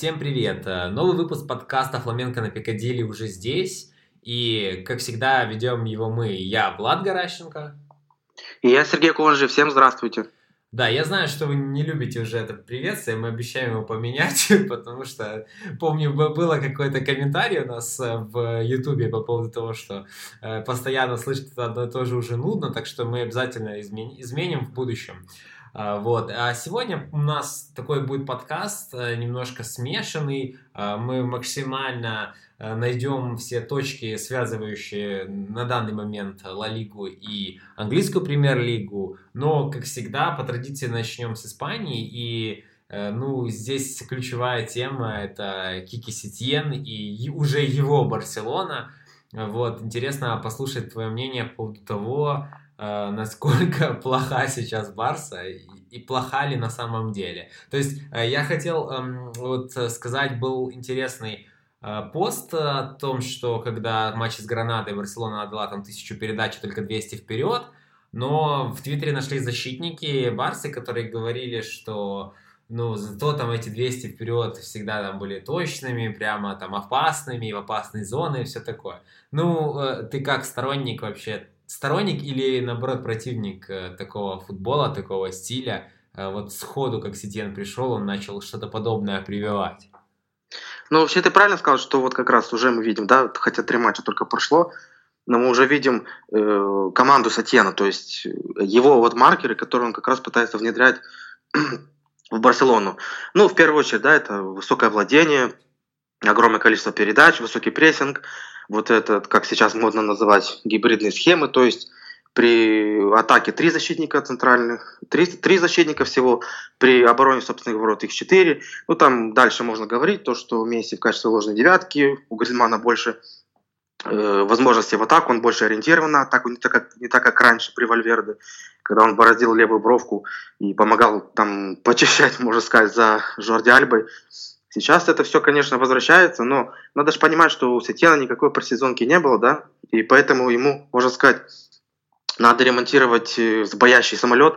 Всем привет! Э, новый выпуск подкаста «Фламенко на Пикадилли» уже здесь. И, как всегда, ведем его мы, я, Влад Горащенко. И я, Сергей Кованжи. Всем здравствуйте. Да, я знаю, что вы не любите уже это приветствие, мы обещаем его поменять, потому что, помню, было какой-то комментарий у нас э, в Ютубе по поводу того, что э, постоянно слышать одно и то же уже нудно, так что мы обязательно изменим в будущем. А, вот. А сегодня у нас такой будет подкаст, э, немножко смешанный. А, мы максимально э, найдем все точки, связывающие на данный момент Ла Лигу и английскую премьер-лигу. Но, как всегда, по традиции начнем с Испании. И э, ну, здесь ключевая тема это Кики Сетьен и уже его Барселона. Вот, интересно послушать твое мнение по поводу того, насколько плоха сейчас Барса и, плоха ли на самом деле. То есть э, я хотел эм, вот сказать, был интересный э, пост о том, что когда матч с Гранадой Барселона отдала там тысячу передач, только 200 вперед, но в Твиттере нашли защитники Барсы, которые говорили, что ну, зато там эти 200 вперед всегда там были точными, прямо там опасными, в опасной зоне и все такое. Ну, ты как сторонник вообще сторонник или, наоборот, противник э, такого футбола, такого стиля? Э, вот сходу, как Сетьен пришел, он начал что-то подобное прививать. Ну, вообще ты правильно сказал, что вот как раз уже мы видим, да, хотя три матча только прошло, но мы уже видим э, команду Сатьена, то есть его вот маркеры, которые он как раз пытается внедрять в Барселону. Ну, в первую очередь, да, это высокое владение, огромное количество передач, высокий прессинг, вот этот, как сейчас модно называть, гибридные схемы, то есть при атаке три защитника центральных, три, три защитника всего, при обороне собственных ворот их четыре. Ну, там дальше можно говорить, то, что Месси в качестве ложной девятки, у Гризмана больше э, возможностей в атаку, он больше ориентирован на атаку, не так, как, не так, как раньше при Вальверде, когда он бороздил левую бровку и помогал там почищать, можно сказать, за Жорди Альбой. Сейчас это все, конечно, возвращается, но надо же понимать, что у Сетьяна никакой просезонки не было, да, и поэтому ему, можно сказать, надо ремонтировать э, сбоящий самолет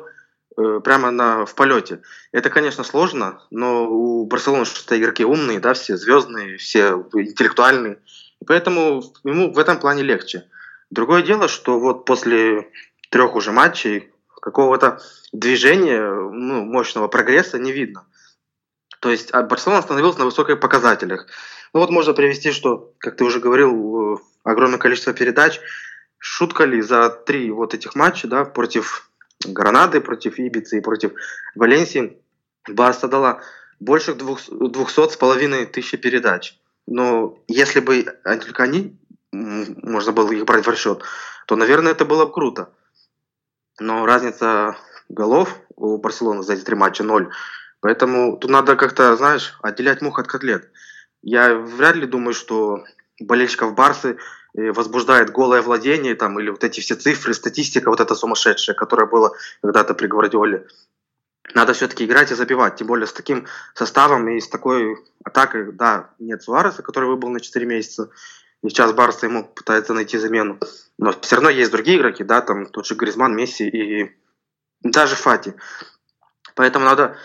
э, прямо на, в полете. Это, конечно, сложно, но у Барселоны что-то игроки умные, да, все звездные, все интеллектуальные, поэтому ему в этом плане легче. Другое дело, что вот после трех уже матчей какого-то движения, ну, мощного прогресса не видно. То есть а Барселона остановилась на высоких показателях. Ну вот можно привести, что, как ты уже говорил, огромное количество передач. Шутка ли за три вот этих матча да, против Гранады, против Ибицы и против Валенсии Барса дала больше 200 с половиной тысяч передач. Но если бы только они, можно было их брать в расчет, то, наверное, это было бы круто. Но разница голов у Барселоны за эти три матча ноль. Поэтому тут надо как-то, знаешь, отделять мух от котлет. Я вряд ли думаю, что болельщиков Барсы э, возбуждает голое владение там, или вот эти все цифры, статистика вот эта сумасшедшая, которая была когда-то при Гвардиоле. Надо все-таки играть и забивать, тем более с таким составом и с такой атакой. Да, нет Суареса, который выбыл на 4 месяца, и сейчас Барса ему пытается найти замену. Но все равно есть другие игроки, да, там тот же Гризман, Месси и даже Фати. Поэтому надо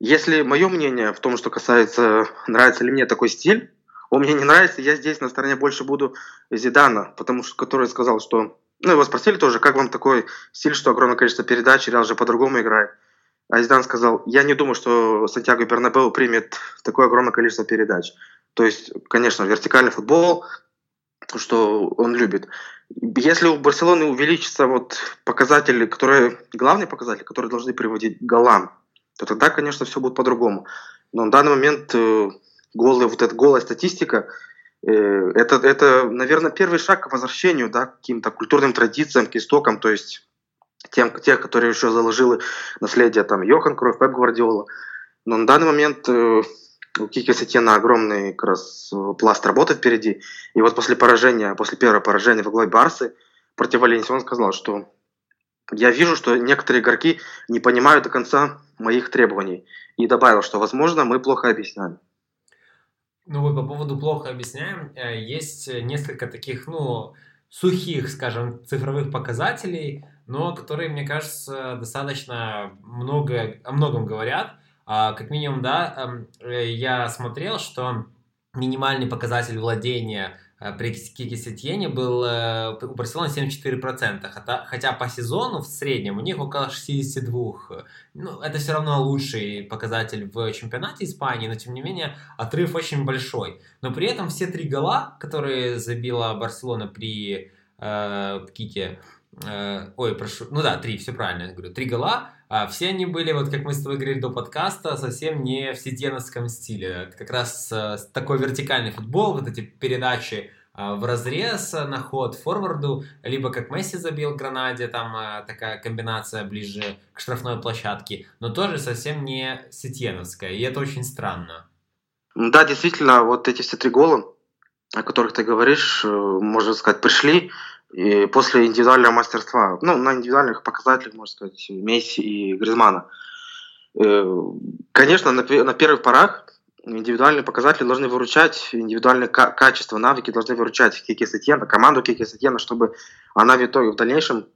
если мое мнение в том, что касается, нравится ли мне такой стиль, он мне не нравится, я здесь на стороне больше буду Зидана, потому что который сказал, что... Ну, его спросили тоже, как вам такой стиль, что огромное количество передач, Реал же по-другому играет. А Зидан сказал, я не думаю, что Сантьяго Бернабеу примет такое огромное количество передач. То есть, конечно, вертикальный футбол, что он любит. Если у Барселоны увеличится вот показатели, которые, главные показатели, которые должны приводить голам, то тогда, конечно, все будет по-другому. Но на данный момент э, голая, вот эта голая статистика, э, это, это, наверное, первый шаг к возвращению да, к каким-то культурным традициям, к истокам, то есть тем, тех, которые еще заложили наследие там Йохан Кровь, Пеп Гвардиола. Но на данный момент э, у Кики Сетьена огромный как раз пласт работы впереди. И вот после поражения, после первого поражения в главе Барсы против Валенсии он сказал, что я вижу, что некоторые игроки не понимают до конца моих требований. И добавил, что, возможно, мы плохо объясняем. Ну вот по поводу плохо объясняем, э, есть несколько таких, ну, сухих, скажем, цифровых показателей, но которые, мне кажется, достаточно много, о многом говорят. А, как минимум, да, эм, э, я смотрел, что минимальный показатель владения Э, при Кике Сетьене был э, у Барселоны 74%, хотя, хотя по сезону в среднем у них около 62%. Ну, это все равно лучший показатель в чемпионате Испании, но тем не менее отрыв очень большой. Но при этом все три гола, которые забила Барселона при э, Кике, э, ой, прошу, ну да, три, все правильно я говорю, три гола, а все они были, вот как мы с тобой говорили до подкаста, совсем не в ситеновском стиле. Это как раз э, такой вертикальный футбол, вот эти передачи э, в разрез на ход форварду, либо как Месси забил Гранаде, там э, такая комбинация ближе к штрафной площадке, но тоже совсем не сетьеновская, и это очень странно. Да, действительно, вот эти все три гола, о которых ты говоришь, можно сказать, пришли и после индивидуального мастерства, ну, на индивидуальных показателях, можно сказать, Месси и Гризмана. Э, конечно, на, первых порах индивидуальные показатели должны выручать, индивидуальные качества, навыки должны выручать Кики Сатьена, команду Кики Сатьена, чтобы она в итоге в дальнейшем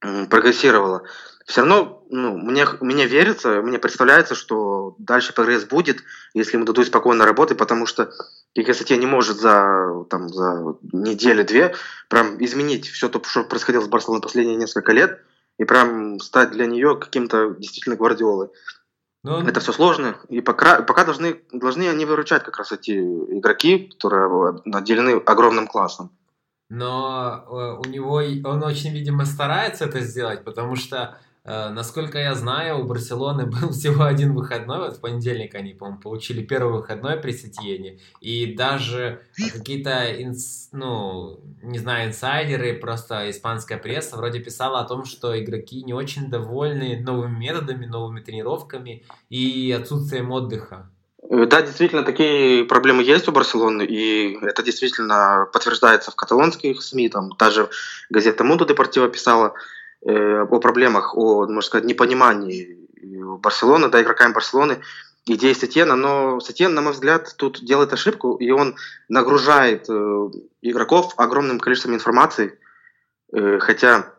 прогрессировала. Все равно ну, мне, мне верится, мне представляется, что дальше прогресс будет, если ему дадут спокойно работать, потому что Кикесате не может за, там, за неделю-две прям изменить все то, что происходило с Барселоной последние несколько лет, и прям стать для нее каким-то действительно гвардиолой. Но... Это все сложно, и пока, пока должны, должны они выручать как раз эти игроки, которые наделены огромным классом но э, у него он очень, видимо, старается это сделать, потому что, насколько я знаю, у Барселоны был всего один выходной, вот в понедельник они, по-моему, получили первый выходной при Сетьене, и даже какие-то, ну, не знаю, инсайдеры, просто испанская пресса вроде писала о том, что игроки не очень довольны новыми методами, новыми тренировками и отсутствием отдыха. Э, да, действительно, такие проблемы есть у Барселоны, и это действительно подтверждается в каталонских СМИ, там даже газета Мунду Депортива писала. э, о проблемах, о, можно сказать, непонимании Барселоны, да, игроками Барселоны, идеи Сетьена, но Сетьен, на мой взгляд, тут делает ошибку, и он нагружает э, игроков огромным количеством информации, э, хотя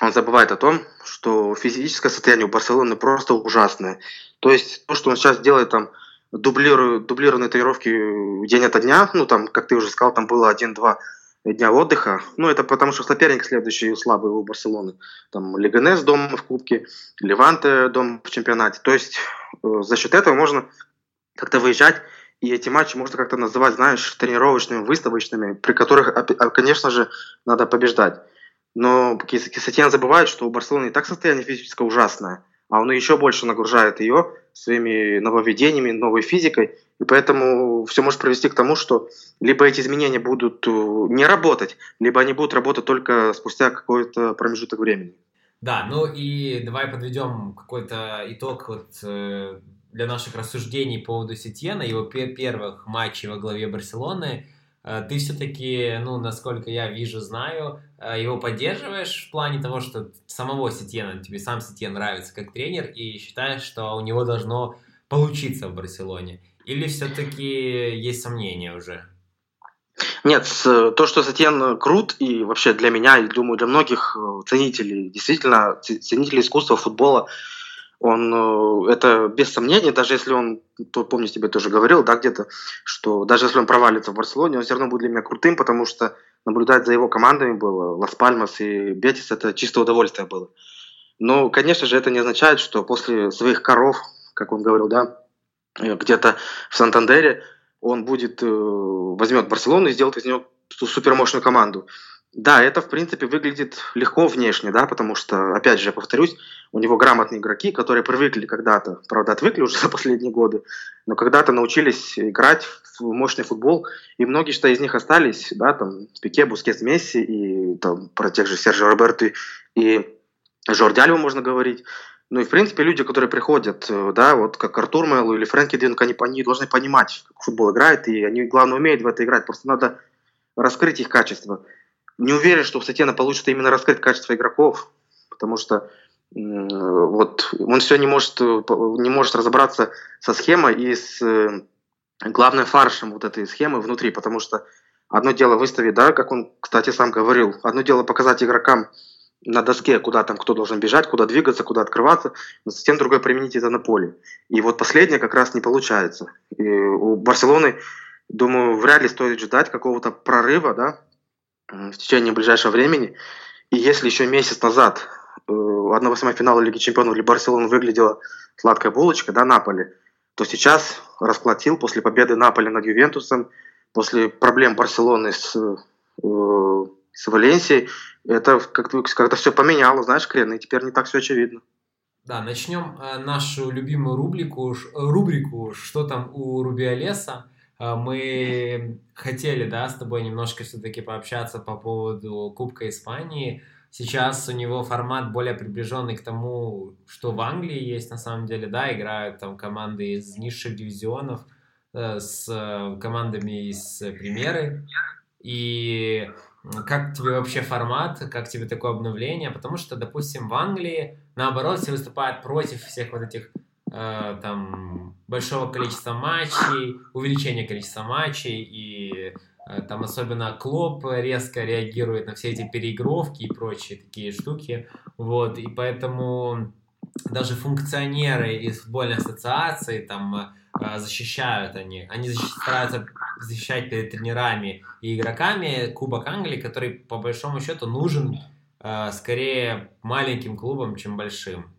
он забывает о том, что физическое состояние у Барселоны просто ужасное. То есть то, что он сейчас делает там дублирую, дублированные тренировки день ото дня. Ну, там, как ты уже сказал, там было один-два дня отдыха. Ну, это потому, что соперник следующий слабый у Барселоны. Там Лиганес дома в Кубке, Леванте дома в чемпионате. То есть э, за счет этого можно как-то выезжать, и эти матчи можно как-то называть, знаешь, тренировочными, выставочными, при которых, а, конечно же, надо побеждать. Но Кисатьян забывает, что у Барселоны и так состояние физическое ужасное, а он еще больше нагружает ее своими нововведениями, новой физикой, и поэтому все может привести к тому, что либо эти изменения будут э, не работать, либо они будут работать только спустя какой-то промежуток времени. Да, ну и давай подведем какой-то итог вот э, для наших рассуждений по поводу Сетьена, его первых матчей во главе Барселоны. Э, ты все-таки, ну, насколько я вижу, знаю, его поддерживаешь в плане того, что самого Сетьена, тебе сам Сетьен нравится как тренер, и считаешь, что у него должно получиться в Барселоне? Или все-таки есть сомнения уже? Нет, то, что Сатьен крут, и вообще для меня, и думаю, для многих э, ценителей, действительно, ценителей искусства футбола, он, э, это без сомнений, даже если он, то, помню, тебе тоже говорил, да, где-то, что даже если он провалится в Барселоне, он все равно будет для меня крутым, потому что наблюдать за его командами было, Лас Пальмас и Бетис, это чисто удовольствие было. Но, конечно же, это не означает, что после своих коров, как он говорил, да, где-то в Сантандере, он будет, э, возьмет Барселону и сделает из него супермощную команду. Да, это, в принципе, выглядит легко внешне, да, потому что, опять же, я повторюсь, у него грамотные игроки, которые привыкли когда-то, правда, отвыкли уже за последние годы, но когда-то научились играть в мощный футбол, и многие что из них остались, да, там, Пике, Бускет, Месси, и там про тех же Серджио Роберты и Жорди Альва можно говорить. Ну и, в принципе, люди, которые приходят, да, вот как Артур Мэлло или Фрэнки Динк, они, они должны понимать, как футбол играет, и они, главное, умеют в это играть, просто надо раскрыть их качества не уверен, что у Сатена получится именно раскрыть качество игроков, потому что вот он все не может, не может разобраться со схемой и с э, главным фаршем вот этой схемы внутри, потому что одно дело выставить, да, как он, кстати, сам говорил, одно дело показать игрокам на доске, куда там кто должен бежать, куда двигаться, куда открываться, но совсем другое применить это на поле. И вот последнее как раз не получается. И у Барселоны, думаю, вряд ли стоит ждать какого-то прорыва, да, в течение ближайшего времени. И если еще месяц назад 1-8 э, финала Лиги Чемпионов для Барселоны выглядела сладкая булочка, да, Наполи, то сейчас расплатил после победы Наполи над Ювентусом, после проблем Барселоны с, э, с Валенсией, это как-то, как все поменяло, знаешь, Крен, и теперь не так все очевидно. Да, начнем э, нашу любимую рубрику, рубрику «Что там у Рубиолеса?». Э, мы хотели, да, с тобой немножко все-таки пообщаться по поводу Кубка Испании. Сейчас у него формат более приближенный к тому, что в Англии есть на самом деле, да, играют там команды из низших дивизионов э, с командами из премьеры. И как тебе вообще формат, как тебе такое обновление? Потому что, допустим, в Англии, наоборот, все выступают против всех вот этих э, там большого количества матчей, увеличения количества матчей, и э, там особенно Клоп резко реагирует на все эти переигровки и прочие такие штуки, вот, и поэтому даже функционеры из футбольной ассоциации там защищают они, они стараются защищать перед тренерами и игроками Кубок Англии, который по большому счету нужен э, скорее маленьким клубам, чем большим.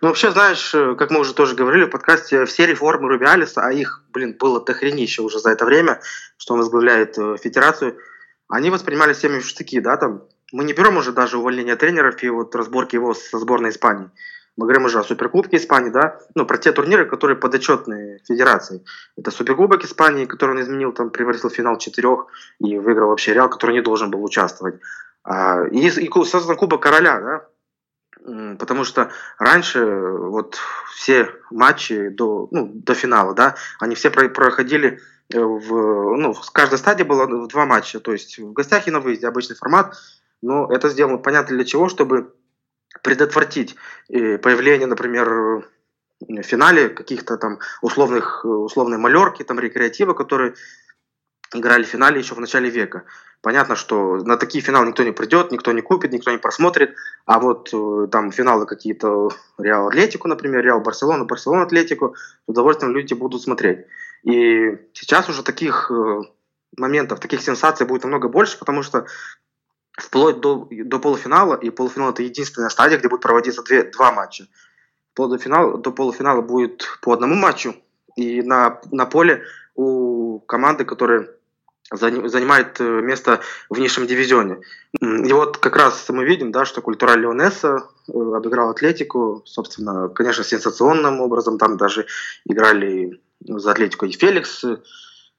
Ну, вообще, знаешь, э, как мы уже тоже говорили в подкасте, все реформы Рубиалиса, а их, блин, было дохренище уже за это время, что он возглавляет э, федерацию, они воспринимались всеми в штыки, да, там. Мы не берем уже даже увольнение тренеров и вот разборки его со сборной Испании. Мы говорим уже о Суперкубке Испании, да, ну, про те турниры, которые подотчетные федерации. Это Суперкубок Испании, который он изменил, там, превратил в финал четырех и выиграл вообще Реал, который не должен был участвовать. А, и, и, собственно, Кубок Короля, да, потому что раньше вот все матчи до, ну, до финала, да, они все проходили э, в, ну, с каждой стадии было в два матча, то есть в гостях и на выезде обычный формат, но это сделано понятно для чего, чтобы предотвратить э, появление, например, в финале каких-то там условных, условной малерки, там рекреатива, которые играли в финале еще в начале века. Понятно, что на такие финалы никто не придет, никто не купит, никто не просмотрит, а вот э, там финалы какие-то Реал Атлетику, например, Реал Барселона, Барселона Атлетику, с удовольствием люди будут смотреть. И сейчас уже таких э, моментов, таких сенсаций будет намного больше, потому что вплоть до, до полуфинала, и полуфинал это единственная стадия, где будет проводиться две, два матча. Вплоть до, финала, до полуфинала будет по одному матчу, и на, на поле у команды, которая занимает э, место в низшем дивизионе. И вот как раз мы видим, да, что Культура Леонеса э, обыграл Атлетику, собственно, конечно, сенсационным образом, там даже играли за Атлетику и Феликс,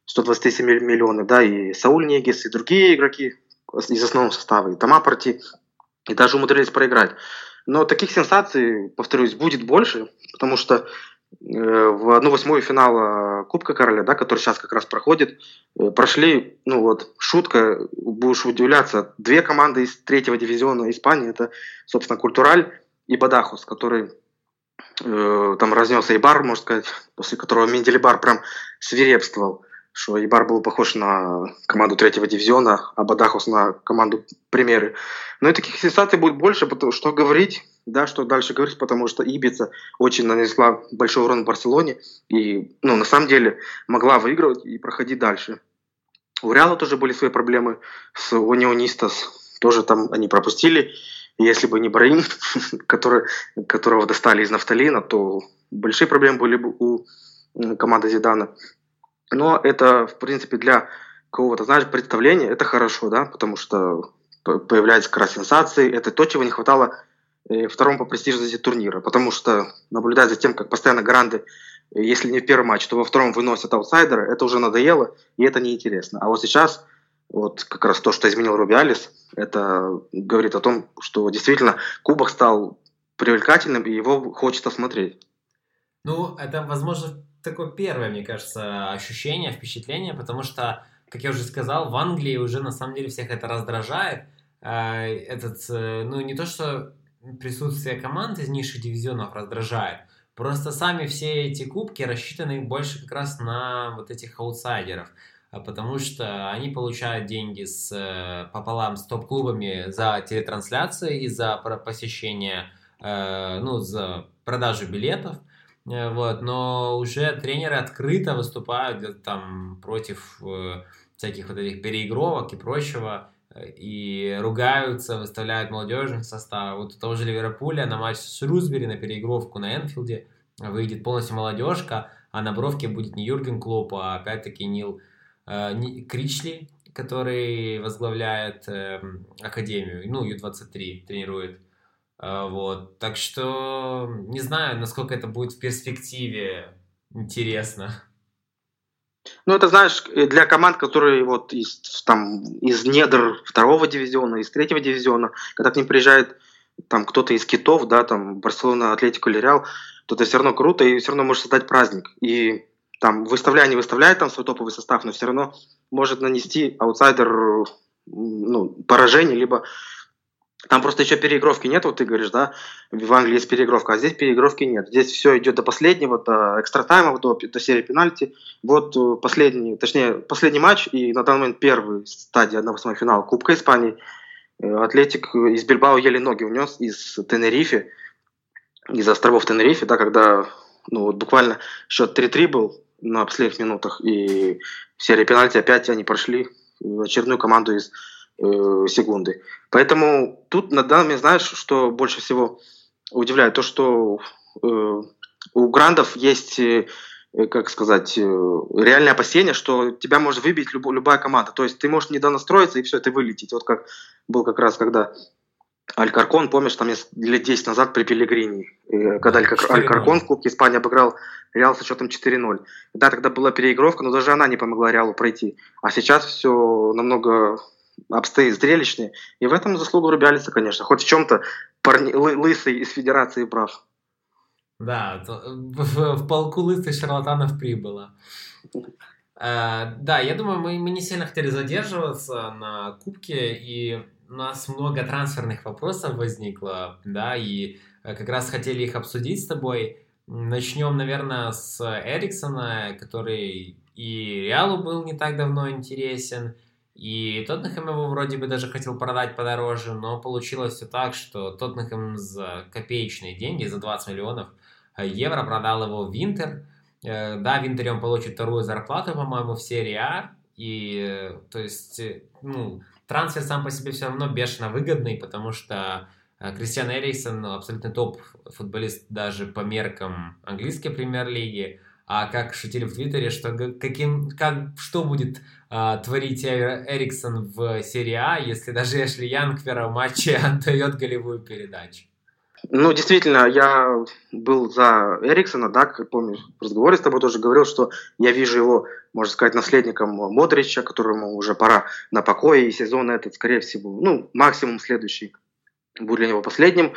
127 миллионов, да, и Сауль Негис, и другие игроки, из основного состава, и Тома Парти, и даже умудрились проиграть. Но таких сенсаций, повторюсь, будет больше, потому что э, в одну восьмую финала Кубка Короля, да, который сейчас как раз проходит, э, прошли, ну вот, шутка, будешь удивляться, две команды из третьего дивизиона Испании, это, собственно, Культураль и Бадахус, который э, там разнесся и бар, можно сказать, после которого Менделибар прям свирепствовал что Ибар был похож на команду третьего дивизиона, а Бадахос на команду премьеры. Но и таких сенсаций будет больше, потому что говорить, да, что дальше говорить, потому что Ибица очень нанесла большой урон Барселоне и, ну, на самом деле могла выигрывать и проходить дальше. У Реала тоже были свои проблемы с Унионистас, тоже там они пропустили. Если бы не который, которого достали из нафталина, то большие проблемы были бы у команды Зидана. Но это, в принципе, для какого-то, знаешь, представления это хорошо, да, потому что появляются как раз сенсации. Это то, чего не хватало э, второму по престижности турнира, потому что наблюдать за тем, как постоянно гранды, если не в первом матче, то во втором выносят аутсайдера, это уже надоело, и это неинтересно. А вот сейчас, вот как раз то, что изменил Рубиалис, это говорит о том, что действительно кубок стал привлекательным, и его хочется смотреть. Ну, это, возможно, такое первое, мне кажется, ощущение, впечатление, потому что, как я уже сказал, в Англии уже на самом деле всех это раздражает. Э, этот, э, ну, не то, что присутствие команд из низших дивизионов раздражает, просто сами все эти кубки рассчитаны больше как раз на вот этих аутсайдеров. потому что они получают деньги с, пополам с топ-клубами за телетрансляции и за посещение, ну, за продажу билетов. Вот, но уже тренеры открыто выступают там против всяких вот этих переигровок и прочего и ругаются, выставляют молодежных состав. Вот у того же Ливерпуля на матч с Рузбери на переигровку на Энфилде выйдет полностью молодежка, а на бровке будет не Юрген Клоп, а опять-таки Нил э, Кричли, который возглавляет э, Академию, ну, Ю-23 тренирует. Э, вот. Так что не знаю, насколько это будет в перспективе интересно. Ну, это, знаешь, для команд, которые вот из, там, из недр второго дивизиона, из третьего дивизиона, когда к ним приезжает там кто-то из китов, да, там Барселона, Атлетико или Реал, то это все равно круто и все равно может создать праздник. И там, выставляя, не выставляет там свой топовый состав, но все равно может нанести аутсайдер ну, поражение, либо там просто еще переигровки нет, вот ты говоришь, да, в Англии есть переигровка, а здесь переигровки нет. Здесь все идет до последнего, до экстра тайма, до, до серии пенальти. Вот э, последний, точнее, последний матч и на данный момент первый стадия 1-8 финала Кубка Испании. Э, Атлетик из Бильбао еле ноги унес из Тенерифе, из островов Тенерифе, да, когда ну, вот буквально счет 3-3 был на последних минутах, и в серии пенальти опять они прошли очередную команду из э, секунды. Поэтому тут на данный знаешь, что больше всего удивляет? То, что э, у грандов есть, э, как сказать, э, реальное опасение, что тебя может выбить люб, любая команда. То есть ты можешь недонастроиться и все, это вылететь. Вот как был как раз, когда Алькаркон, помнишь, там лет 10 назад при Пелегрини, э, когда Алькаркон в Кубке Испании обыграл Реал со счетом 4-0. Да, тогда была переигровка, но даже она не помогла Реалу пройти. А сейчас все намного обстоит зрелищнее. И в этом заслуга Рубялица, конечно. Хоть в чем-то парни, лысый из Федерации прав. Да, в, в полку лысых шарлатанов прибыло. Э, да, я думаю, мы, мы не сильно хотели задерживаться на Кубке, и у нас много трансферных вопросов возникло, да, и э, как раз хотели их обсудить с тобой. Начнем, наверное, с Эриксона, который и Реалу был не так давно интересен, и Тоттенхэм его вроде бы даже хотел продать подороже, но получилось все так, что Тоттенхэм за копеечные деньги, за 20 миллионов э, евро продал его в Винтер. Э, да, в Винтере он получит вторую зарплату, по-моему, в серии А. И, э, то есть, ну, трансфер сам по себе все равно бешено выгодный, потому что Кристиан Эриксон абсолютно топ футболист даже по меркам английской премьер-лиги. А как шутили в Твиттере, что каким, как, что будет а, творить Эриксон в серии А, если даже Эшли Янг в матче отдает голевую передачу? Ну, действительно, я был за Эриксона, да, как помню, в разговоре с тобой тоже говорил, что я вижу его, можно сказать, наследником Модрича, которому уже пора на покое, и сезон этот, скорее всего, ну, максимум следующий будет для него последним,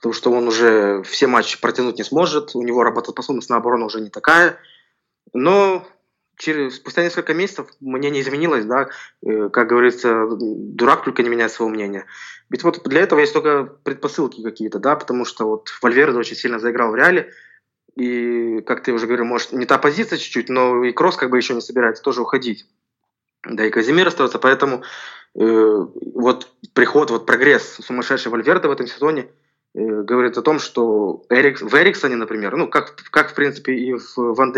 потому что он уже все матчи протянуть не сможет, у него работоспособность на оборону уже не такая, но через, спустя несколько месяцев мнение изменилось, да, э, как говорится, дурак только не меняет своего мнения. Ведь вот для этого есть только предпосылки какие-то, да, потому что вот Вальверде очень сильно заиграл в Реале, и, как ты уже говорил, может, не та позиция чуть-чуть, но и Кросс как бы еще не собирается тоже уходить. Да, и Каземиро остается, поэтому э, вот приход, вот прогресс сумасшедший Вальверде в этом сезоне говорит о том, что Эрик, в Эриксене, например, ну, как, как в принципе и в Ван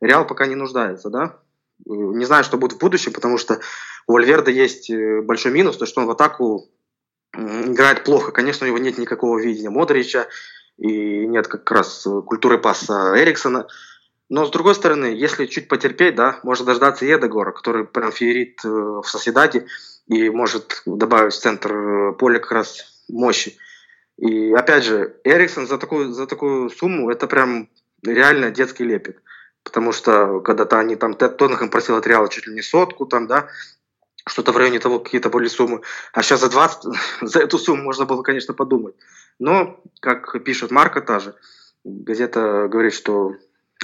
Реал пока не нуждается, да. Не знаю, что будет в будущем, потому что у Вальверда есть э, большой минус, то что он в атаку играет плохо. Конечно, у него нет никакого видения Модрича и нет как раз культуры паса Эриксона. Но с другой стороны, если чуть потерпеть, да, можно дождаться Едегора, который прям феерит э, в соседаде и может добавить в центр э, поля как раз мощи. И опять же, Эриксон за такую, за такую сумму это прям реально детский лепет потому что когда-то они там, Тоттенхэм просил от Реала чуть ли не сотку, там, да, что-то в районе того, какие-то были суммы. А сейчас за 20, за эту сумму можно было, конечно, подумать. Но, как пишет Марка та же, газета говорит, что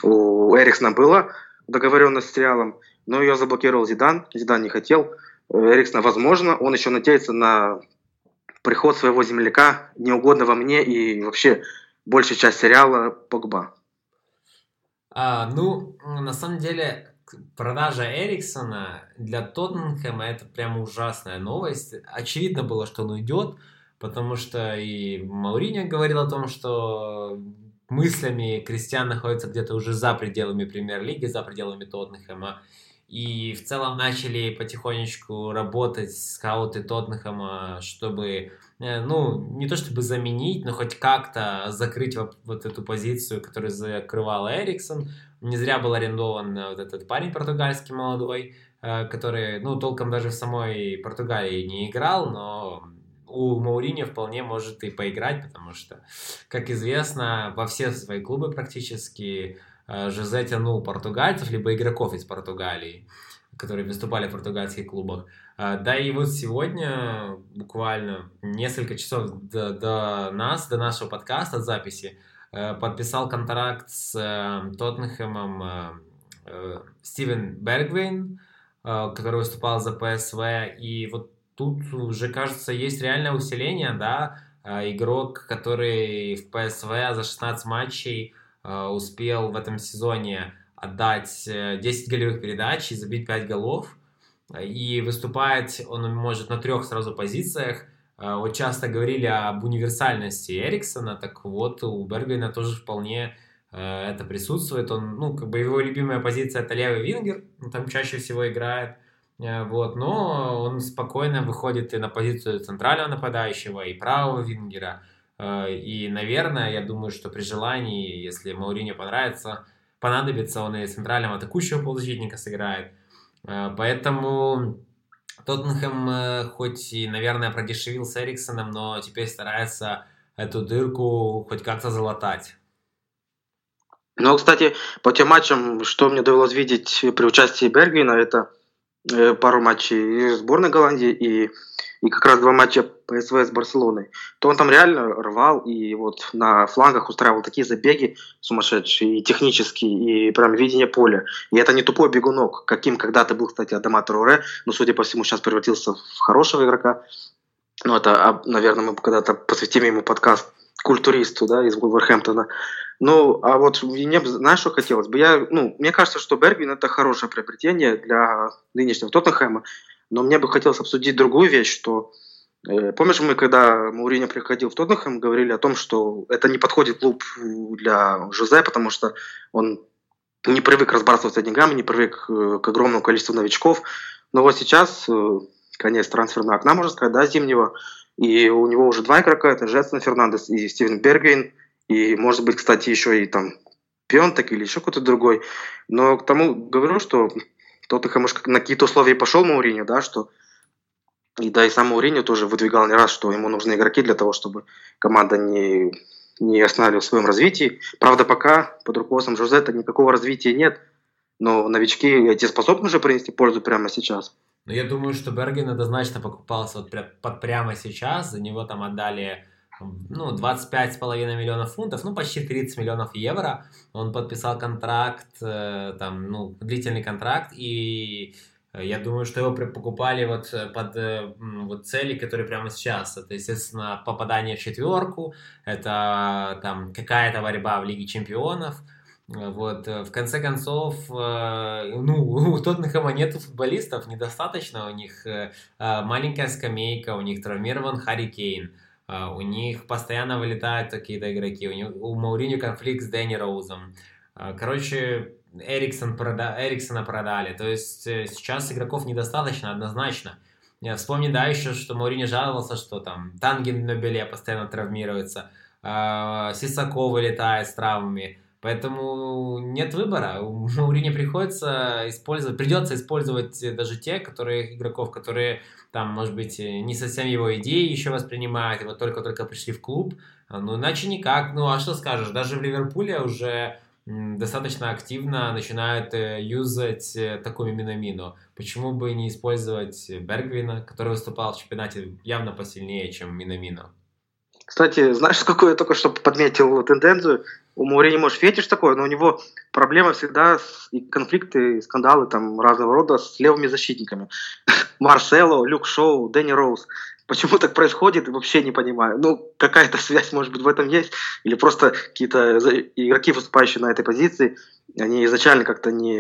у Эриксона была договоренность с Реалом, но ее заблокировал Зидан, Зидан не хотел. Эриксона, возможно, он еще надеется на приход своего земляка, неугодного мне и вообще большая часть сериала Погба. А, ну, на самом деле, продажа Эриксона для Тоттенхэма это прямо ужасная новость. Очевидно было, что он уйдет, потому что и Мауриньо говорил о том, что мыслями Кристиан находится где-то уже за пределами премьер-лиги, за пределами Тоттенхэма. И в целом начали потихонечку работать скауты Тоттенхэма, чтобы, э, ну, не то чтобы заменить, но хоть как-то закрыть вот, эту позицию, которую закрывал Эриксон. Не зря был арендован вот этот парень португальский молодой, э, который, ну, толком даже в самой Португалии не играл, но у Мауриньо вполне может и поиграть, потому что, как известно, во все свои клубы практически Э, Жозе тянул португальцев, либо игроков из Португалии, которые выступали в португальских клубах. Э, да и вот сегодня, буквально несколько часов до, до нас, до нашего подкаста, записи, э, подписал контракт с Тоттенхэмом Стивен Бергвин, который выступал за ПСВ, и вот тут уже, кажется, есть реальное усиление, да, игрок, который в ПСВ за 16 матчей Э, успел в этом сезоне отдать 10 э, голевых передач и забить 5 голов. И выступать он может на трех сразу позициях. Э, вот часто говорили об универсальности Эриксона, так вот у Бергвина тоже вполне это присутствует. Он, ну, как бы его любимая позиция это левый вингер, он там чаще всего играет. Вот, но он спокойно выходит и на позицию центрального нападающего, и правого вингера. Э, и, наверное, я думаю, что при желании, если Мауриньо понравится, понадобится, он и центрального атакующего полузащитника сыграет. Э, поэтому Тоттенхэм э, хоть и, наверное, продешевил с Эриксоном, но теперь старается эту дырку хоть как-то залатать. Ну, кстати, по тем матчам, что мне довелось видеть при участии Бергвина, это пару матчей сборной Голландии и и как раз два матча ПСВ с Барселоной, то он там реально рвал и вот на флангах устраивал такие забеги сумасшедшие, и технические, и прям видение поля. И это не тупой бегунок, каким когда-то был, кстати, Адама Труре, но, судя по всему, сейчас превратился в хорошего игрока. Ну, это, а, наверное, мы когда-то посвятим ему подкаст культуристу, да, из Вулверхэмптона. Ну, а вот мне, знаешь, что хотелось бы? Я, ну, мне кажется, что Бергвин это хорошее приобретение для нынешнего Тоттенхэма. Но мне бы хотелось обсудить другую вещь, что э, Помнишь, мы когда Мауриньо приходил в Тоттенхэм, говорили о том, что это не подходит клуб для Жозе, потому что он не привык разбрасываться деньгами, не привык э, к огромному количеству новичков. Но вот сейчас э, конец трансферного окна, можно сказать, да, зимнего, и у него уже два игрока, это Джетсон Фернандес и Стивен Бергейн, и, может быть, кстати, еще и там Пионтек или еще какой-то другой. Но к тому говорю, что Тоттенхэм может на какие-то условия пошел Мауриньо, да, что и да, и сам Мауриньо тоже выдвигал не раз, что ему нужны игроки для того, чтобы команда не, не останавливалась в своем развитии. Правда, пока под руководством Жозета никакого развития нет, но новички эти способны уже принести пользу прямо сейчас. Ну, я думаю, что Берген однозначно покупался вот под прямо сейчас, за него там отдали ну, 25,5 миллионов фунтов, ну, почти 30 миллионов евро. Он подписал контракт, э, там, ну, длительный контракт, и э, я думаю, что его покупали вот э, под вот цели, которые прямо сейчас. Это, естественно, попадание в четверку, это там какая-то борьба в Лиге Чемпионов. Вот, в конце концов, ну, у Тоттенхэма нет футболистов, недостаточно, у них маленькая скамейка, у них травмирован Харри Кейн. А, у них постоянно вылетают какие-то игроки. У, него, у Мауриню конфликт с Дэнни Роузом. А, короче, Эриксон прода... Эриксона продали. То есть э, сейчас игроков недостаточно однозначно. Вспомни, да, еще, что Мауриньо жаловался, что там Танген на Беле постоянно травмируется, э, Сисако вылетает с травмами. Поэтому нет выбора. У Маурини приходится использовать, придется использовать даже те, которые игроков, которые там, может быть, не совсем его идеи еще воспринимают, и вот только-только пришли в клуб. Ну, иначе никак. Ну, а что скажешь, даже в Ливерпуле уже достаточно активно начинают э, юзать э, такую Минамину. Почему бы не использовать Бергвина, который выступал в чемпионате явно посильнее, чем Минамино? Кстати, знаешь, какую я только что подметил тенденцию? У Маурини, может, фетиш такой, но у него проблема всегда с, и конфликты, и скандалы там разного рода с левыми защитниками. Марсело, Люк Шоу, Дэнни Роуз. Почему так происходит, вообще не понимаю. Ну, какая-то связь, может быть, в этом есть. Или просто какие-то игроки, выступающие на этой позиции, они изначально как-то не,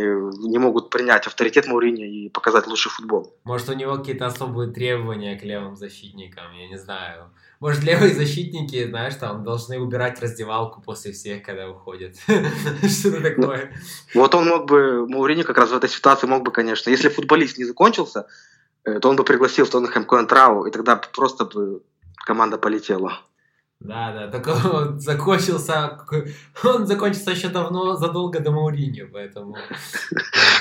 не могут принять авторитет Маурини и показать лучший футбол. Может, у него какие-то особые требования к левым защитникам, я не знаю. Может, левые защитники, знаешь, там, должны убирать раздевалку после всех, когда уходят. Что-то такое. Вот он мог бы, Маурини как раз в этой ситуации мог бы, конечно, если футболист не закончился, э, то он бы пригласил в Тоттенхэм Коэнтрау, и тогда просто бы команда полетела. Да, да, только он закончился, он закончился еще давно, задолго до Мауриньо, поэтому...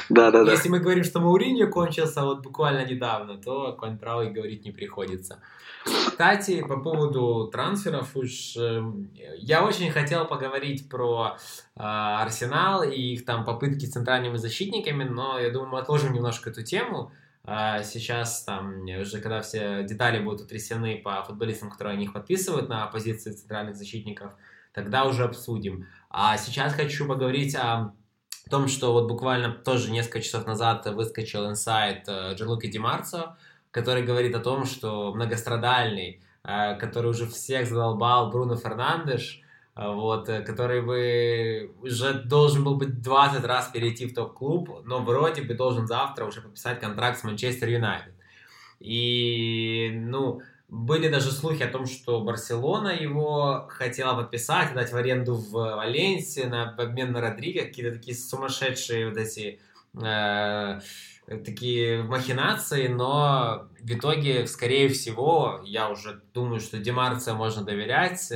Да, да, да. Если мы говорим, что Мауриньо кончился вот буквально недавно, то Контрау и говорить не приходится. Кстати, по поводу трансферов уж эм, я очень хотел поговорить про э, Арсенал и их там попытки с центральными защитниками, но я думаю, мы отложим немножко эту тему. А сейчас там уже когда все детали будут утрясены по футболистам, которые они подписывают на позиции центральных защитников, тогда уже обсудим. А сейчас хочу поговорить о том, что вот буквально тоже несколько часов назад выскочил инсайт э, Джерлуки Димарцо, который говорит о том, что многострадальный, э, который уже всех задолбал Бруно Фернандеш, вот, э, который бы уже должен был быть 20 раз перейти в топ-клуб, но вроде бы должен завтра уже подписать контракт с Манчестер Юнайтед. И, ну, были даже слухи о том, что Барселона его хотела подписать, дать в аренду в Валенсии на обмен на Родриго, какие-то такие сумасшедшие вот эти э, такие махинации, но в итоге, скорее всего, я уже думаю, что Демарция можно доверять,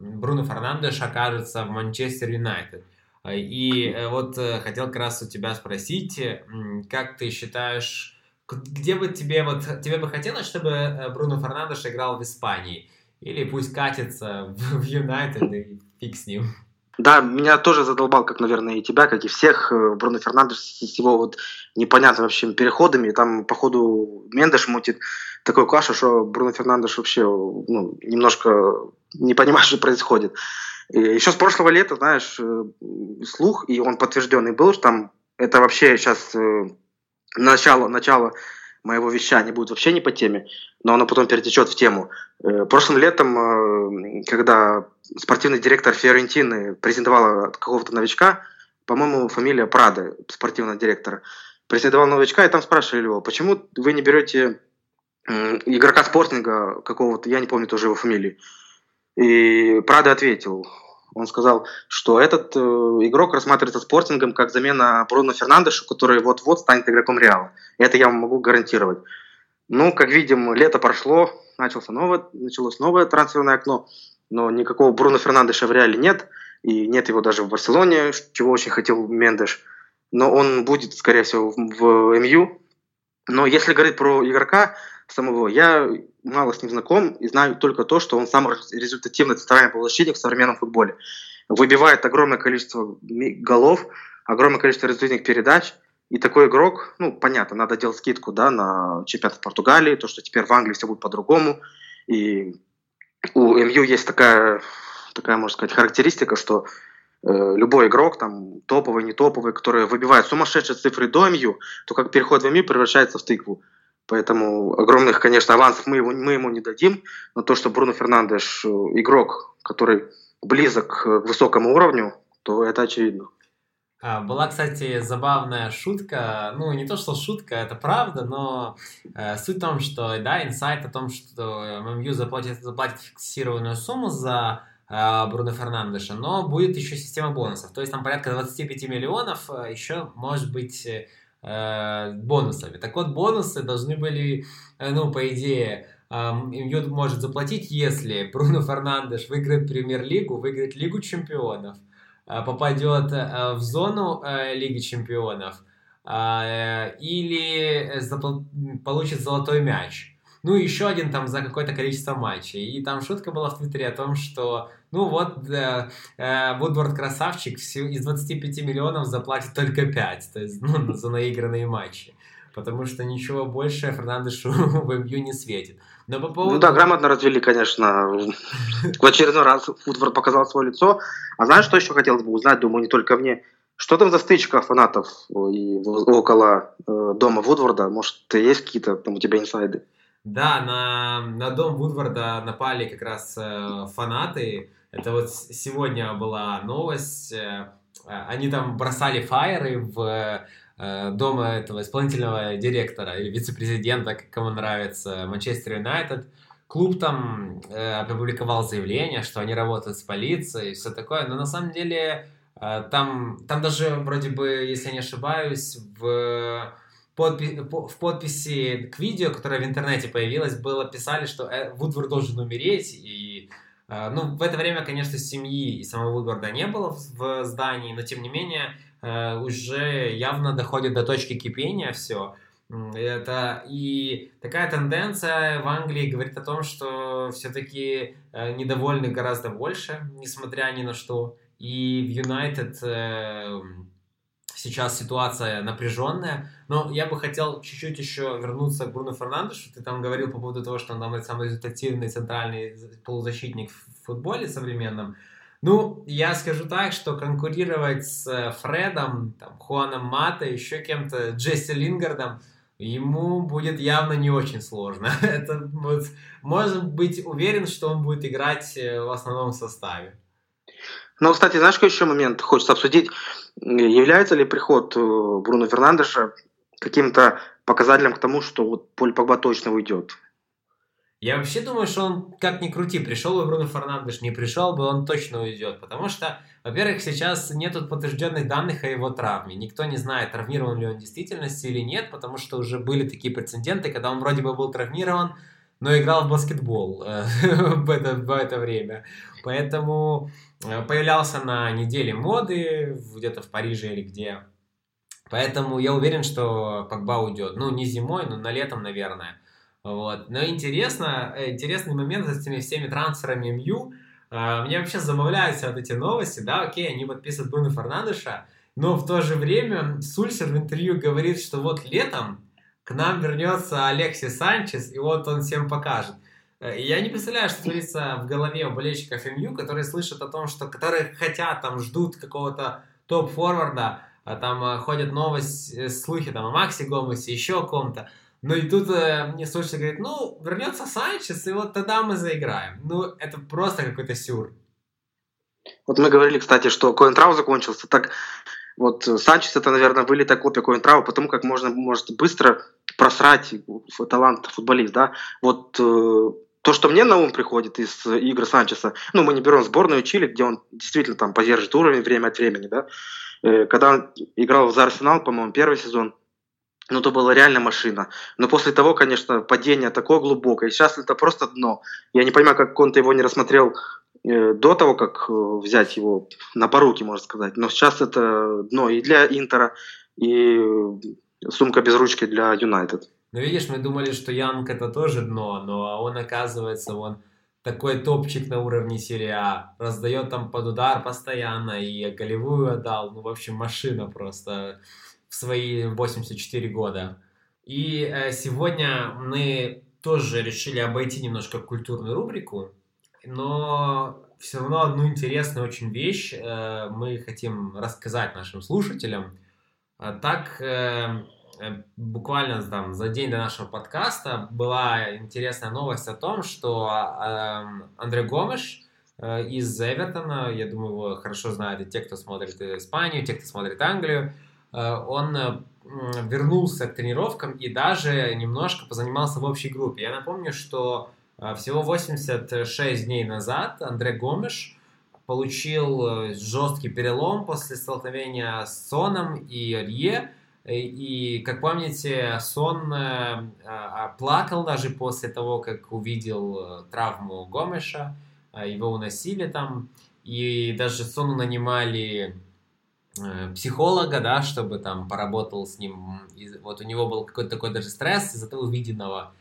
Бруно Фернандеш окажется в Манчестер Юнайтед. И э, вот э, хотел как раз у тебя спросить, как ты считаешь, где бы тебе вот тебе бы хотелось, чтобы э, Бруно Фернандеш играл в Испании? Или пусть катится в Юнайтед и фиг с ним? Да, меня тоже задолбал, как, наверное, и тебя, как и всех, Бруно Фернандеш с его вот непонятными вообще переходами. Там, походу, Мендеш мутит такой кашу, что Бруно Фернандеш вообще ну, немножко не понимаешь, что происходит. И еще с прошлого лета, знаешь, э, слух, и он подтвержденный был, что там это вообще сейчас э, начало, начало моего вещания будет вообще не по теме, но оно потом перетечет в тему. Э, прошлым летом, когда спортивный директор Фиорентины презентовала какого-то новичка, по-моему, фамилия Прада, спортивного директора, презентовал новичка, и там спрашивали его, почему вы не берете игрока спортинга какого-то, я не помню тоже его фамилии, и Прада ответил, он сказал, что этот э, игрок рассматривается спортингом как замена Бруно Фернандешу, который вот-вот станет игроком Реала. Это я вам могу гарантировать. Ну, как видим, лето прошло, начался новое, началось новое трансферное окно, но никакого Бруно Фернандеша в Реале нет, и нет его даже в Барселоне, чего очень хотел Мендеш. Но он будет, скорее всего, в, в МЮ. Но если говорить про игрока самого, я мало с ним знаком и знаю только то, что он самый результативный центральный полузащитник в современном футболе. Выбивает огромное количество голов, огромное количество результативных передач. И такой игрок, ну, понятно, надо делать скидку да, на чемпионат Португалии, то, что теперь в Англии все будет по-другому. И у МЮ есть такая, такая, можно сказать, характеристика, что э, любой игрок, там, топовый, не топовый, который выбивает сумасшедшие цифры до МЮ, то как переход в МЮ превращается в тыкву. Поэтому огромных, конечно, авансов мы, его, мы ему не дадим. Но то, что Бруно Фернандеш э, игрок, который близок к высокому уровню, то это очевидно. А, была, кстати, забавная шутка. Ну, не то, что шутка, это правда, но э, суть в том, что, да, инсайт о том, что ММЮ заплатит, заплатит фиксированную сумму за э, Бруно Фернандеша, но будет еще система бонусов. То есть там порядка 25 миллионов э, еще может быть э, э, бонусами. Так вот, бонусы должны были, э, ну, по идее, Мьюд может заплатить, если Бруно Фернандеш выиграет премьер-лигу, выиграет Лигу чемпионов, э, попадет э, в зону Лиги чемпионов или получит золотой мяч. Ну, еще один там за какое-то количество матчей. И там шутка была в Твиттере о том, что ну вот, э, э, красавчик, из 25 миллионов заплатит только 5, то есть, ну, за наигранные матчи. Потому что ничего больше Фернандешу в МЮ не светит. Но по поводу... Ну да, грамотно развели, конечно. В очередной раз Вудворд показал свое лицо. А знаешь, что еще хотелось бы узнать, думаю, не только мне. Что там за стычка фанатов и около э, дома Вудворда? Может, есть какие-то там у тебя инсайды? Да, на, на дом Вудварда напали как раз э, фанаты. Это вот сегодня была новость. Э, они там бросали фаеры в э, дома этого исполнительного директора или вице-президента, как кому нравится, Манчестер Юнайтед. Клуб там э, опубликовал заявление, что они работают с полицией и все такое, но на самом деле э, там, там даже вроде бы, если я не ошибаюсь, в подпи- в подписи к видео, которое в интернете появилось, было писали, что э, Вудвард должен умереть, и э, ну, в это время, конечно, семьи и самого Вудварда не было в здании, но тем не менее э, уже явно доходит до точки кипения все. Это и такая тенденция в Англии говорит о том, что все-таки недовольны гораздо больше, несмотря ни на что. И в Юнайтед сейчас ситуация напряженная, но я бы хотел чуть-чуть еще вернуться к Бруно Фернандешу. Ты там говорил по поводу того, что он самый результативный центральный полузащитник в футболе современном. Ну, я скажу так, что конкурировать с э, Фредом, там, Хуаном Мата, еще кем-то, Джесси Лингардом, ему будет явно не очень сложно. Это вот, можно быть уверен, что он будет играть э, в основном составе. Ну, кстати, знаешь, какой еще момент хочется обсудить? Является ли приход э, Бруно Фернандеша каким-то показателем к тому, что вот Поль Погба точно уйдет? Я вообще думаю, что он, как ни крути, пришел бы Бруно Фернандеш, не пришел бы, он точно уйдет. Потому что, во-первых, сейчас нет подтвержденных данных о его травме. Никто не знает, травмирован ли он в действительности или нет, потому что уже были такие прецеденты, когда он вроде бы был травмирован, но играл в баскетбол э, в, это, в это время. Поэтому Э, появлялся на неделе моды где-то в Париже или где. Поэтому я уверен, что Погба уйдет. Ну, не зимой, но на летом, наверное. Вот. Но интересно, э, интересный момент с этими всеми трансферами МЮ. Э, мне вообще забавляются вот эти новости, да, окей, они подписывают Бруно Фернандеша, но в то же время Сульсер в интервью говорит, что вот летом к нам вернется Алексей Санчес, и вот он всем покажет. Э, я не представляю, что творится в голове у болельщиков МЮ, которые слышат о том, что которые хотят, там, ждут какого-то топ-форварда, а там э, ходят новости, слухи там, о Максе Гомесе, еще о ком-то. Ну и тут э, мне слушатель говорит, ну, вернется Санчес, и вот тогда мы заиграем. Ну, это просто какой-то сюр. Вот мы говорили, кстати, что Коинтрау закончился. Так вот Санчес это, наверное, вылитая копия Коинтрау, потому как можно может быстро просрать талант футболист, да. Вот э, то, что мне на ум приходит из игры Санчеса, ну, мы не берем сборную Чили, где он действительно там поддержит уровень время от времени, да, э, когда он играл за Арсенал, по-моему, первый сезон, ну, это была реально машина. Но после того, конечно, падение такое глубокое. Сейчас это просто дно. Я не понимаю, как он-то его не рассмотрел э, до того, как э, взять его на поруки, можно сказать. Но сейчас это дно и для Интера, и сумка без ручки для Юнайтед. Ну, видишь, мы думали, что Янг это тоже дно, но он, оказывается, он такой топчик на уровне серии А. Раздает там под удар постоянно и голевую отдал. Ну, в общем, машина просто в свои 84 года. И э, сегодня мы тоже решили обойти немножко культурную рубрику, но все равно одну интересную очень вещь э, мы хотим рассказать нашим слушателям. А так, э, буквально там за день до нашего подкаста была интересная новость о том, что э, Андре Гомеш э, из Эвертона, я думаю, его хорошо знают те, кто смотрит Испанию, те, кто смотрит Англию, он э, вернулся к тренировкам и даже немножко позанимался в общей группе. Я напомню, что э, всего 86 дней назад Андре Гомеш получил э, жесткий перелом после столкновения с Соном и Рье, Э, и, как помните, Сон э, а, плакал даже после того, как увидел э, травму Гомеша. Его уносили там. И даже Сону нанимали психолога, да, чтобы там поработал с ним. И вот у него был какой-то такой даже стресс из-за того увиденного.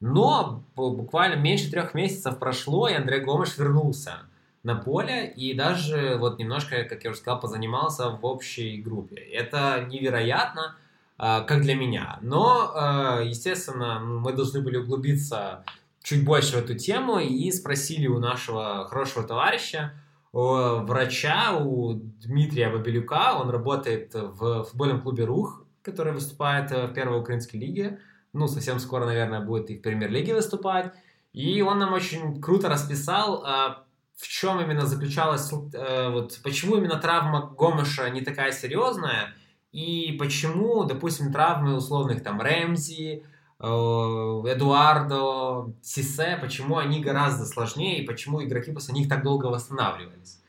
Но буквально меньше трех месяцев прошло, и Андрей Гомеш вернулся на поле и даже вот немножко, как я уже сказал, позанимался в общей группе. Это невероятно, а, как для меня. Но, а, естественно, мы должны были углубиться чуть больше в эту тему и спросили у нашего хорошего товарища, врача, у Дмитрия Бабелюка, он работает в футбольном клубе «Рух», который выступает в первой украинской лиге ну, совсем скоро, наверное, будет и в премьер-лиге выступать. И он нам очень круто расписал, а, в чем именно заключалась, э, вот почему именно травма Гомеша не такая серьезная, и почему, допустим, травмы условных там Рэмзи, э, Эдуардо, Сисе, почему они гораздо сложнее, и почему игроки после них так долго восстанавливались.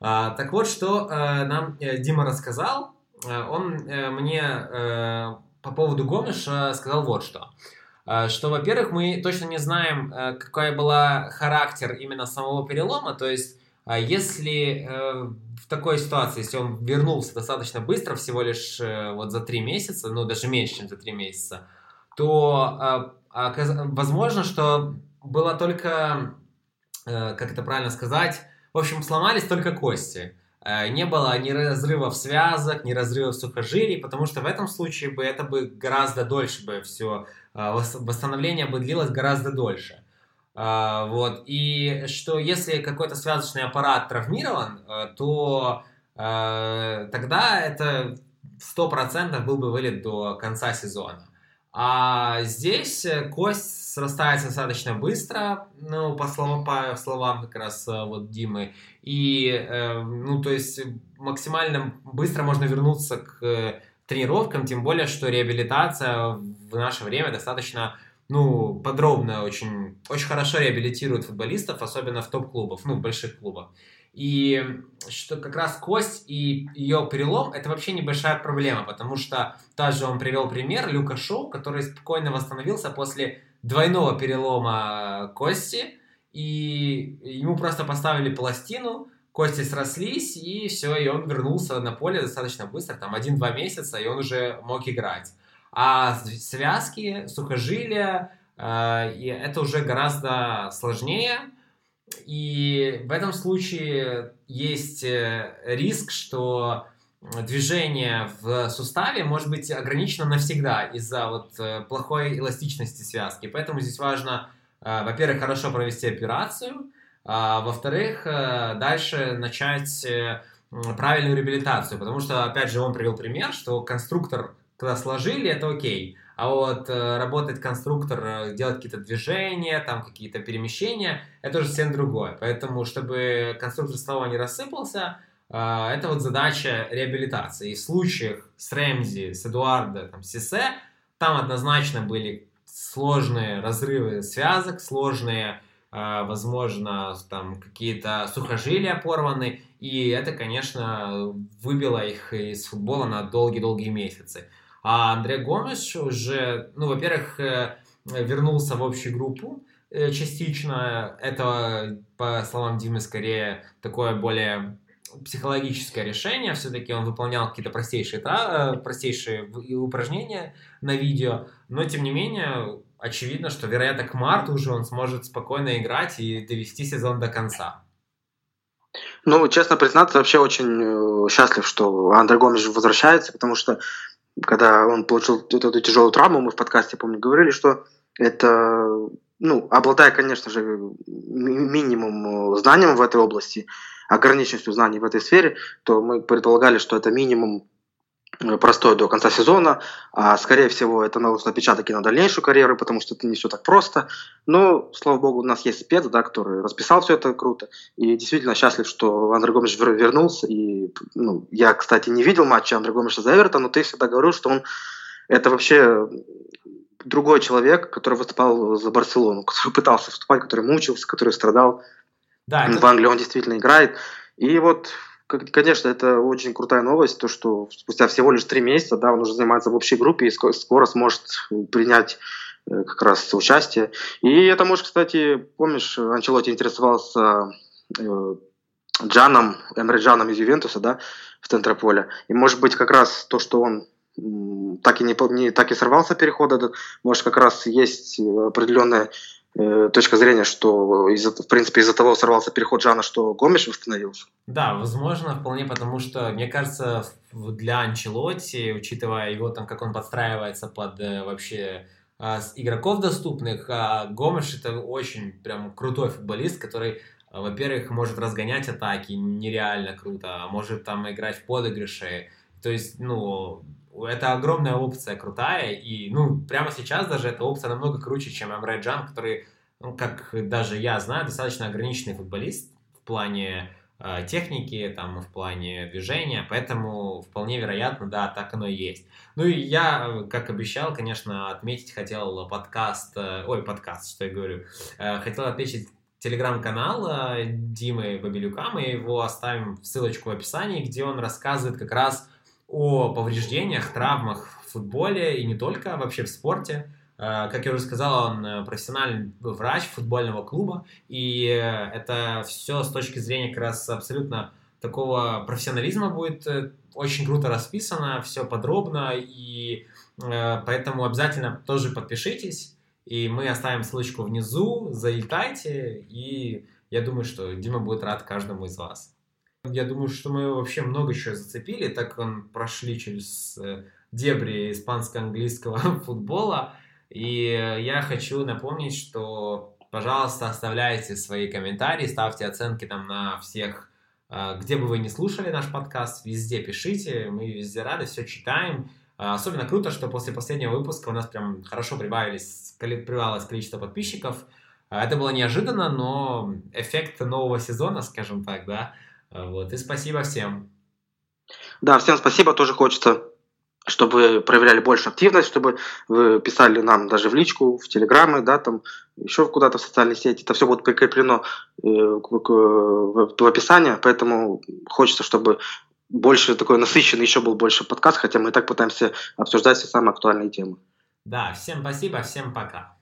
А, так вот, что э, нам Дима рассказал. Он мне по поводу Гомеша сказал вот что. Что, во-первых, мы точно не знаем, э, какой была характер именно самого перелома, то есть если э, в такой ситуации, если он вернулся достаточно быстро, всего лишь э, вот за три месяца, ну даже меньше, чем за три месяца, то а, возможно, что было только, как это правильно сказать, в общем, сломались только кости. Не было ни разрывов связок, ни разрывов сухожилий, потому что в этом случае бы это бы гораздо дольше бы все а, восстановление бы длилось гораздо дольше. А, вот. И что если какой-то связочный аппарат травмирован, э, то э, тогда это 100% был бы вылет до конца сезона. А здесь кость срастается достаточно быстро, ну, по словам, по словам как раз э, вот Димы. И, ну, то есть максимально быстро можно вернуться к тренировкам, тем более, что реабилитация в наше время достаточно ну, подробно, очень, очень хорошо реабилитирует футболистов, особенно в топ-клубах, ну, в больших клубах. И что как раз кость и ее перелом это вообще небольшая проблема, потому что также он привел пример Люка Шоу, который спокойно восстановился после двойного перелома кости, и ему просто поставили пластину, кости срослись, и все, и он вернулся на поле достаточно быстро, там один-два месяца, и он уже мог играть. А связки, сухожилия, э, и это уже гораздо сложнее, и в этом случае есть э, риск, что движение в суставе может быть ограничено навсегда из-за вот э, плохой эластичности связки. Поэтому здесь важно, во-первых, хорошо провести операцию, а, во-вторых, дальше начать правильную реабилитацию, потому что, опять же, он привел пример, что конструктор, когда сложили, это окей, а вот э, работать конструктор, делать какие-то движения, там какие-то перемещения, это уже совсем другое. Поэтому, чтобы конструктор снова не рассыпался, это вот задача реабилитации. И в случаях с Рэмзи, с Эдуардо, там, Сисе, там однозначно были сложные разрывы связок, сложные а, возможно, там какие-то сухожилия порваны, и это, конечно, выбило их из футбола на долгие-долгие месяцы. А Андрей Гомеш уже, ну, во-первых, э, вернулся в общую группу э, частично. Это, по словам Димы, скорее такое более психологическое решение. Все-таки он выполнял какие-то простейшие, э, простейшие упражнения на видео, но, тем не менее, очевидно, что, вероятно, к марту уже он сможет спокойно играть и довести сезон до конца. Ну, честно признаться, вообще очень счастлив, что Андрей Гомеш возвращается, потому что когда он получил эту, эту тяжелую травму, мы в подкасте, помню, говорили, что это, ну, обладая, конечно же, минимум э, знанием в этой области, ограниченностью знаний в этой сфере, то мы предполагали, что это минимум простой до конца сезона, а скорее всего это наложит отпечаток и на дальнейшую карьеру, потому что это не все так просто. Но, слава богу, у нас есть спец, да, который расписал все это круто, и действительно счастлив, что Андрей Гомеш вернулся, и ну, я, кстати, не видел матча Андрея Гомеша за Эвертон, но ты всегда говорил, что он это вообще другой человек, который выступал за Барселону, который пытался выступать, который мучился, который страдал. Да, это... В Англии он действительно играет. И вот Конечно, это очень крутая новость, то, что спустя всего лишь три месяца, да, он уже занимается в общей группе и скоро сможет принять э, как раз участие. И это может, кстати, помнишь, Анчелоти интересовался э, Джаном, Эмре Джаном из Ювентуса, да, в центре поля. И может быть как раз то, что он так и не, не так и сорвался переход этот, может как раз есть определенная Э, точка зрения, что из в принципе из-за того сорвался переход Жана, что Гомеш восстановился? Да, возможно, вполне потому что, мне кажется, для Анчелотти, учитывая его там, как он подстраивается под э, вообще а, игроков доступных, а Гомеш это очень прям крутой футболист, который во-первых, может разгонять атаки нереально круто, а может там играть в подыгрыше. То есть, ну, это огромная опция, крутая, и, ну, прямо сейчас даже эта опция намного круче, чем Амрай Джан, который, ну, как даже я знаю, достаточно ограниченный футболист в плане э, техники, там, в плане движения, поэтому вполне вероятно, да, так оно и есть. Ну и я, как обещал, конечно, отметить хотел подкаст, э, ой, подкаст, что я говорю, э, хотел отметить телеграм-канал Димы Бабилюка, мы его оставим ссылочку в описании, где он рассказывает как раз о повреждениях, травмах в футболе и не только, вообще в спорте. Э, как я уже сказал, он э, профессиональный врач футбольного клуба, и э, это все с точки зрения как раз абсолютно такого профессионализма будет очень круто расписано, все подробно, и поэтому обязательно тоже подпишитесь, и мы оставим ссылочку внизу, залетайте, и я думаю, что Дима будет рад каждому из вас. Я думаю, что мы вообще много еще зацепили, так как прошли через э, дебри испанско-английского футбола. И я хочу напомнить, что, пожалуйста, оставляйте свои комментарии, ставьте оценки там на всех, э, где бы вы не слушали наш подкаст, везде пишите, мы везде рады, все читаем. Э, особенно круто, что после последнего выпуска у нас прям хорошо прибавилось количество подписчиков. Это было неожиданно, но эффект нового сезона, скажем так, да, вот, и спасибо всем. Да, всем спасибо, тоже хочется чтобы проверяли больше активность, чтобы вы писали нам даже в личку, в телеграммы, да, там еще куда-то в социальные сети. Это все будет прикреплено э, в описании, поэтому хочется, чтобы больше такой насыщенный еще был больше подкаст, хотя мы и так пытаемся обсуждать все самые актуальные темы. Да, всем спасибо, всем пока.